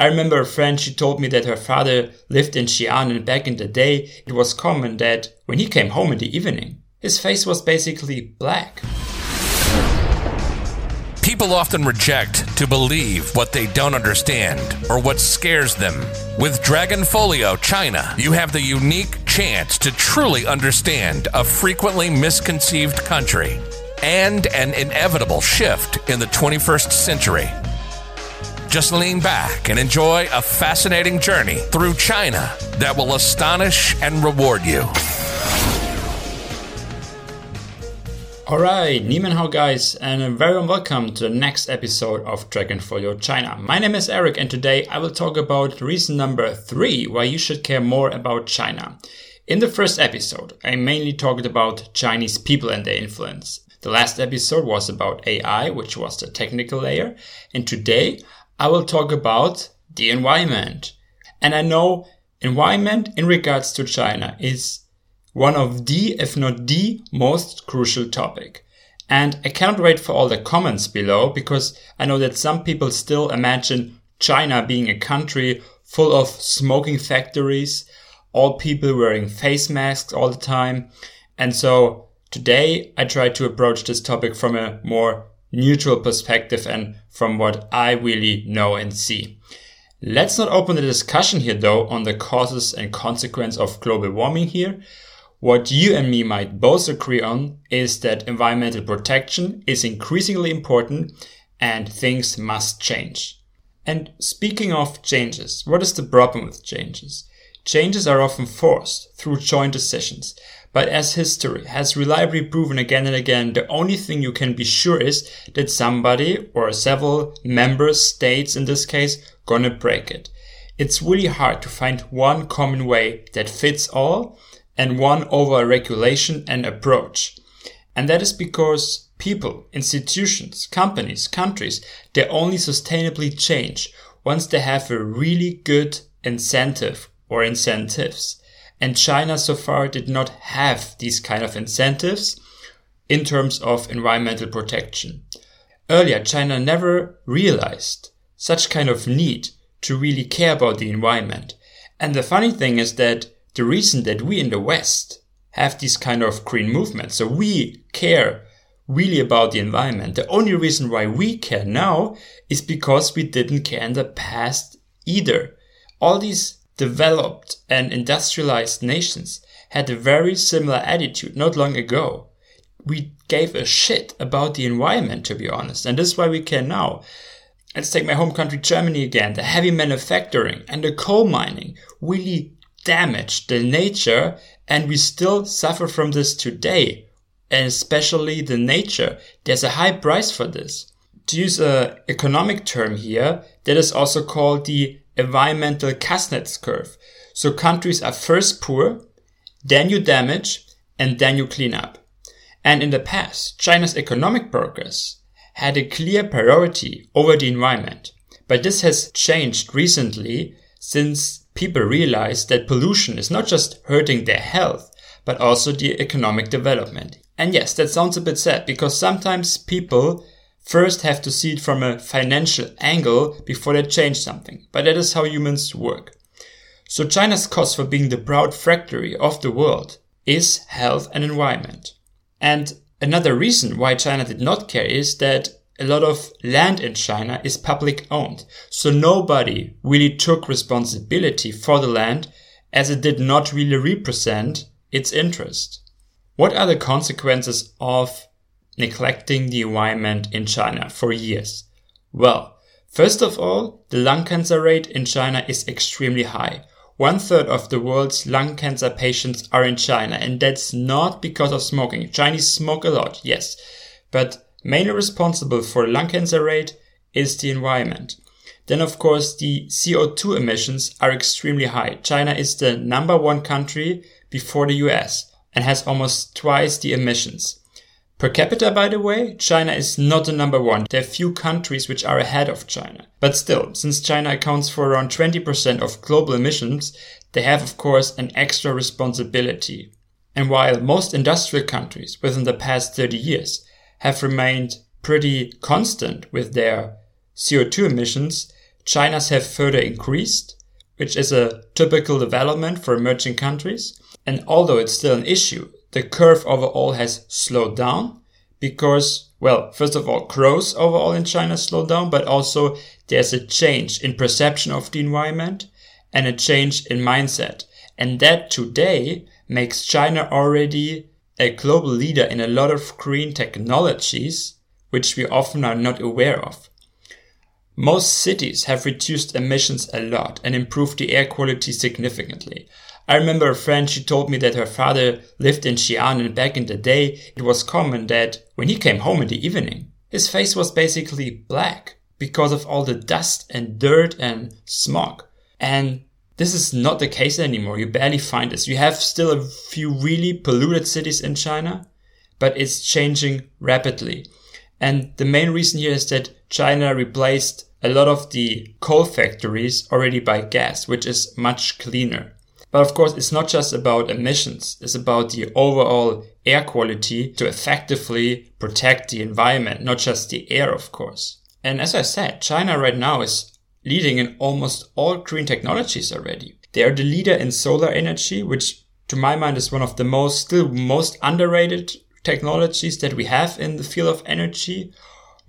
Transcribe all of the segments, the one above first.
I remember a friend, she told me that her father lived in Xi'an and back in the day it was common that when he came home in the evening, his face was basically black. People often reject to believe what they don't understand or what scares them. With Dragonfolio China, you have the unique chance to truly understand a frequently misconceived country and an inevitable shift in the 21st century. Just lean back and enjoy a fascinating journey through China that will astonish and reward you. Alright, Nimen hao guys, and a very welcome to the next episode of Dragonfolio China. My name is Eric, and today I will talk about reason number three why you should care more about China. In the first episode, I mainly talked about Chinese people and their influence. The last episode was about AI, which was the technical layer, and today I will talk about the environment. And I know environment in regards to China is one of the, if not the most crucial topic. And I can't wait for all the comments below because I know that some people still imagine China being a country full of smoking factories, all people wearing face masks all the time. And so today I try to approach this topic from a more neutral perspective and from what I really know and see. Let's not open the discussion here though on the causes and consequence of global warming here. What you and me might both agree on is that environmental protection is increasingly important and things must change. And speaking of changes, what is the problem with changes? Changes are often forced through joint decisions. But as history has reliably proven again and again, the only thing you can be sure is that somebody or several member states in this case gonna break it. It's really hard to find one common way that fits all and one over regulation and approach. And that is because people, institutions, companies, countries, they only sustainably change once they have a really good incentive or incentives. And China so far did not have these kind of incentives in terms of environmental protection. Earlier, China never realized such kind of need to really care about the environment. And the funny thing is that the reason that we in the West have these kind of green movements, so we care really about the environment. The only reason why we care now is because we didn't care in the past either. All these developed and industrialized nations had a very similar attitude not long ago. We gave a shit about the environment, to be honest, and this is why we care now. Let's take my home country, Germany again. The heavy manufacturing and the coal mining really damaged the nature, and we still suffer from this today. And especially the nature. There's a high price for this. To use an economic term here, that is also called the environmental Kuznets curve. So countries are first poor, then you damage, and then you clean up. And in the past, China's economic progress had a clear priority over the environment. But this has changed recently since people realized that pollution is not just hurting their health, but also the economic development. And yes, that sounds a bit sad because sometimes people first have to see it from a financial angle before they change something. But that is how humans work. So China's cause for being the proud factory of the world is health and environment. And another reason why China did not care is that a lot of land in China is public owned. So nobody really took responsibility for the land as it did not really represent its interest. What are the consequences of neglecting the environment in China for years? Well, first of all, the lung cancer rate in China is extremely high. One third of the world's lung cancer patients are in China, and that's not because of smoking. Chinese smoke a lot, yes, but mainly responsible for lung cancer rate is the environment. Then, of course, the CO2 emissions are extremely high. China is the number one country before the US and has almost twice the emissions. Per capita, by the way, China is not the number one. There are few countries which are ahead of China. But still, since China accounts for around 20% of global emissions, they have, of course, an extra responsibility. And while most industrial countries within the past 30 years have remained pretty constant with their CO2 emissions, China's have further increased, which is a typical development for emerging countries. And although it's still an issue, the curve overall has slowed down because, well, first of all, growth overall in China slowed down, but also there's a change in perception of the environment and a change in mindset. And that today makes China already a global leader in a lot of green technologies, which we often are not aware of. Most cities have reduced emissions a lot and improved the air quality significantly. I remember a friend, she told me that her father lived in Xi'an and back in the day it was common that when he came home in the evening, his face was basically black because of all the dust and dirt and smog. And this is not the case anymore. You barely find this. You have still a few really polluted cities in China, but it's changing rapidly. And the main reason here is that China replaced a lot of the coal factories already by gas, which is much cleaner. But of course, it's not just about emissions. It's about the overall air quality to effectively protect the environment, not just the air, of course. And as I said, China right now is leading in almost all green technologies already. They are the leader in solar energy, which to my mind is one of the most, still most underrated technologies that we have in the field of energy.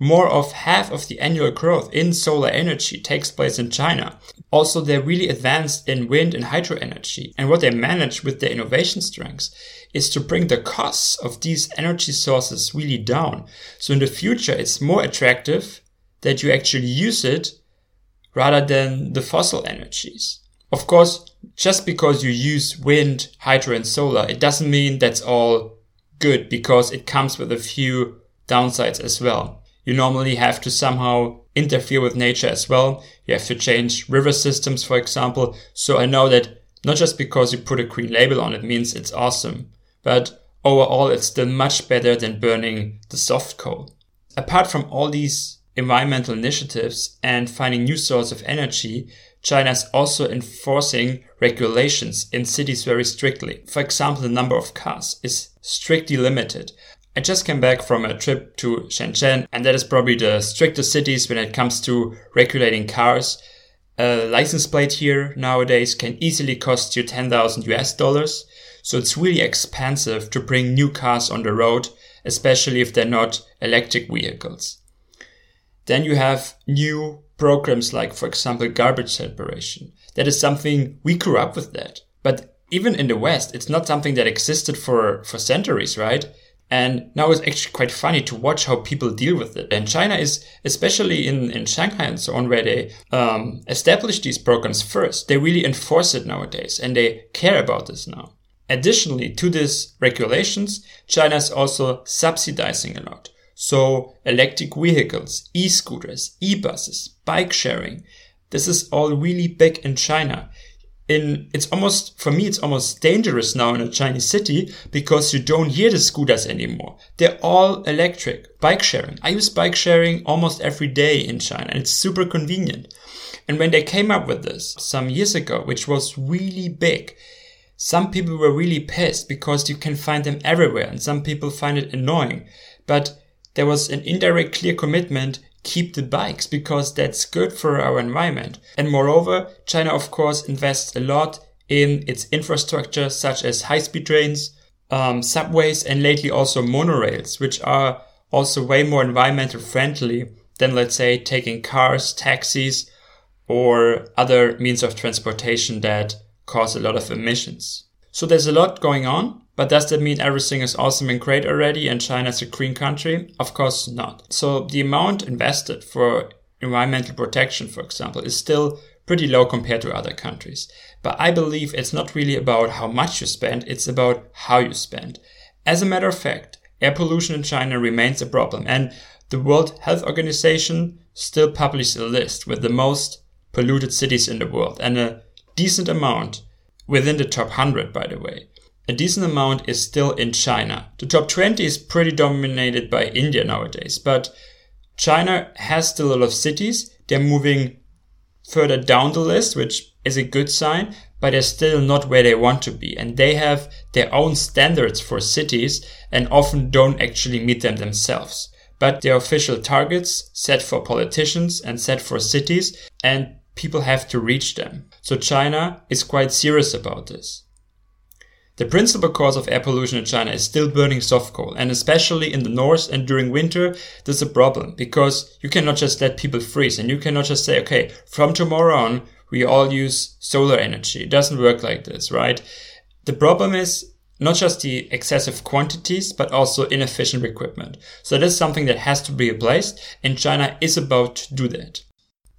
More of half of the annual growth in solar energy takes place in China. Also, they're really advanced in wind and hydro energy. And what they manage with their innovation strengths is to bring the costs of these energy sources really down. So in the future, it's more attractive that you actually use it rather than the fossil energies. Of course, just because you use wind, hydro and solar, it doesn't mean that's all good because it comes with a few downsides as well you normally have to somehow interfere with nature as well. You have to change river systems, for example. So I know that not just because you put a green label on it means it's awesome, but overall it's still much better than burning the soft coal. Apart from all these environmental initiatives and finding new sources of energy, China is also enforcing regulations in cities very strictly. For example, the number of cars is strictly limited. I just came back from a trip to Shenzhen, and that is probably the strictest cities when it comes to regulating cars. A license plate here nowadays can easily cost you 10,000 US dollars. So it's really expensive to bring new cars on the road, especially if they're not electric vehicles. Then you have new programs like, for example, garbage separation. That is something we grew up with that. But even in the West, it's not something that existed for, for centuries, right? And now it's actually quite funny to watch how people deal with it. And China is, especially in, in Shanghai and so on, where they um, established these programs first, they really enforce it nowadays and they care about this now. Additionally to these regulations, China is also subsidizing a lot. So electric vehicles, e-scooters, e-buses, bike sharing. This is all really big in China in it's almost for me it's almost dangerous now in a Chinese city because you don't hear the scooters anymore. They're all electric. Bike sharing. I use bike sharing almost every day in China and it's super convenient. And when they came up with this some years ago, which was really big, some people were really pissed because you can find them everywhere and some people find it annoying. But there was an indirect clear commitment keep the bikes because that's good for our environment. And moreover, China of course invests a lot in its infrastructure such as high-speed trains, um, subways and lately also monorails, which are also way more environmental friendly than let's say taking cars, taxis or other means of transportation that cause a lot of emissions. So there's a lot going on but does that mean everything is awesome and great already and China is a green country? Of course not. So the amount invested for environmental protection, for example, is still pretty low compared to other countries. But I believe it's not really about how much you spend, it's about how you spend. As a matter of fact, air pollution in China remains a problem and the World Health Organization still publishes a list with the most polluted cities in the world and a decent amount within the top 100 by the way a decent amount is still in China. The top 20 is pretty dominated by India nowadays, but China has still a lot of cities. They're moving further down the list, which is a good sign, but they're still not where they want to be. And they have their own standards for cities and often don't actually meet them themselves. but they're official targets set for politicians and set for cities, and people have to reach them. So China is quite serious about this. The principal cause of air pollution in China is still burning soft coal, and especially in the north and during winter, this is a problem because you cannot just let people freeze and you cannot just say, okay, from tomorrow on, we all use solar energy. It doesn't work like this, right? The problem is not just the excessive quantities, but also inefficient equipment. So this is something that has to be replaced, and China is about to do that.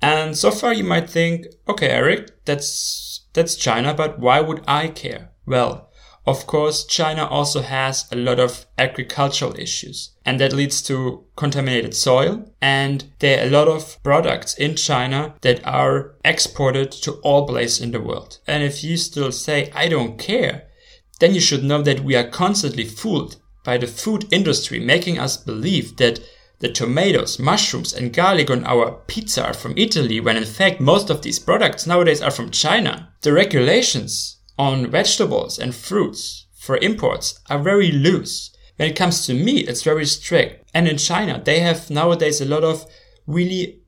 And so far you might think, okay, Eric, that's, that's China, but why would I care? Well, of course, China also has a lot of agricultural issues and that leads to contaminated soil. And there are a lot of products in China that are exported to all places in the world. And if you still say, I don't care, then you should know that we are constantly fooled by the food industry, making us believe that the tomatoes, mushrooms, and garlic on our pizza are from Italy, when in fact most of these products nowadays are from China. The regulations on vegetables and fruits for imports are very loose. When it comes to meat, it's very strict. And in China, they have nowadays a lot of really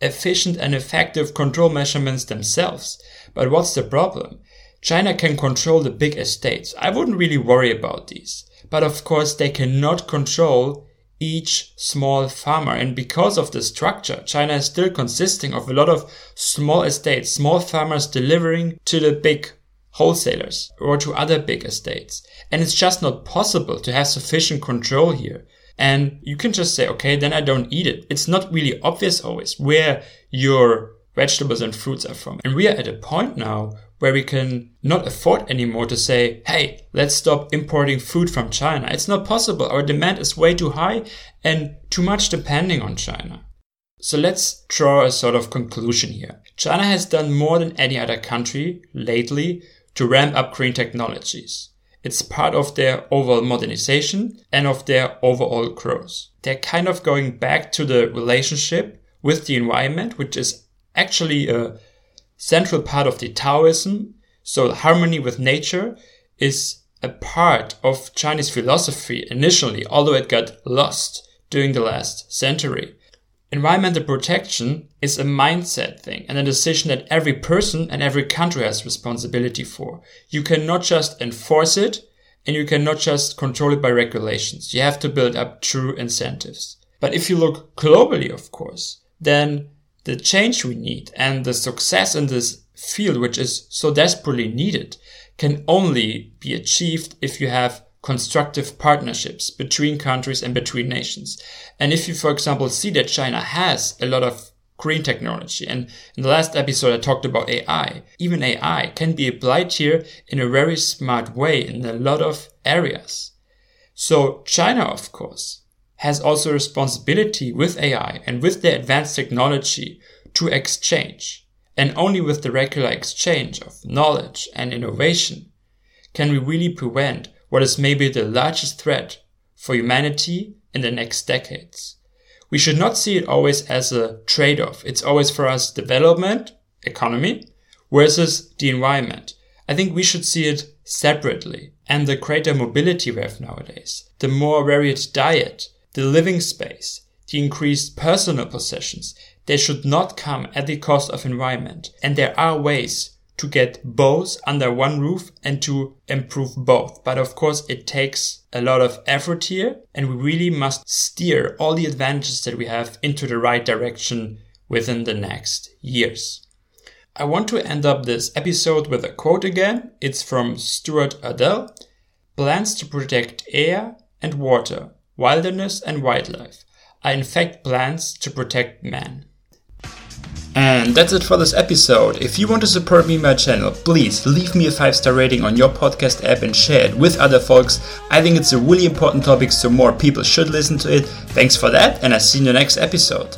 efficient and effective control measurements themselves. But what's the problem? China can control the big estates. I wouldn't really worry about these. But of course, they cannot control each small farmer. And because of the structure, China is still consisting of a lot of small estates, small farmers delivering to the big wholesalers or to other big estates. And it's just not possible to have sufficient control here. And you can just say, okay, then I don't eat it. It's not really obvious always where your vegetables and fruits are from. And we are at a point now where we can not afford anymore to say, hey, let's stop importing food from China. It's not possible. Our demand is way too high and too much depending on China. So let's draw a sort of conclusion here. China has done more than any other country lately to ramp up green technologies. It's part of their overall modernization and of their overall growth. They're kind of going back to the relationship with the environment, which is actually a central part of the Taoism. So harmony with nature is a part of Chinese philosophy initially, although it got lost during the last century. Environmental protection is a mindset thing and a decision that every person and every country has responsibility for. You cannot just enforce it and you cannot just control it by regulations. You have to build up true incentives. But if you look globally, of course, then the change we need and the success in this field, which is so desperately needed, can only be achieved if you have constructive partnerships between countries and between nations. And if you, for example, see that China has a lot of green technology, and in the last episode I talked about AI, even AI can be applied here in a very smart way in a lot of areas. So China, of course, has also responsibility with AI and with the advanced technology to exchange. And only with the regular exchange of knowledge and innovation can we really prevent what is maybe the largest threat for humanity in the next decades. We should not see it always as a trade off. It's always for us development, economy, versus the environment. I think we should see it separately. And the greater mobility we have nowadays, the more varied diet, the living space, the increased personal possessions, they should not come at the cost of environment. And there are ways to get both under one roof and to improve both. But of course, it takes a lot of effort here and we really must steer all the advantages that we have into the right direction within the next years. I want to end up this episode with a quote again. It's from Stewart Udall. Plans to protect air and water, wilderness and wildlife are in fact plans to protect man. And that's it for this episode. If you want to support me and my channel, please leave me a 5 star rating on your podcast app and share it with other folks. I think it's a really important topic, so more people should listen to it. Thanks for that, and I'll see you in the next episode.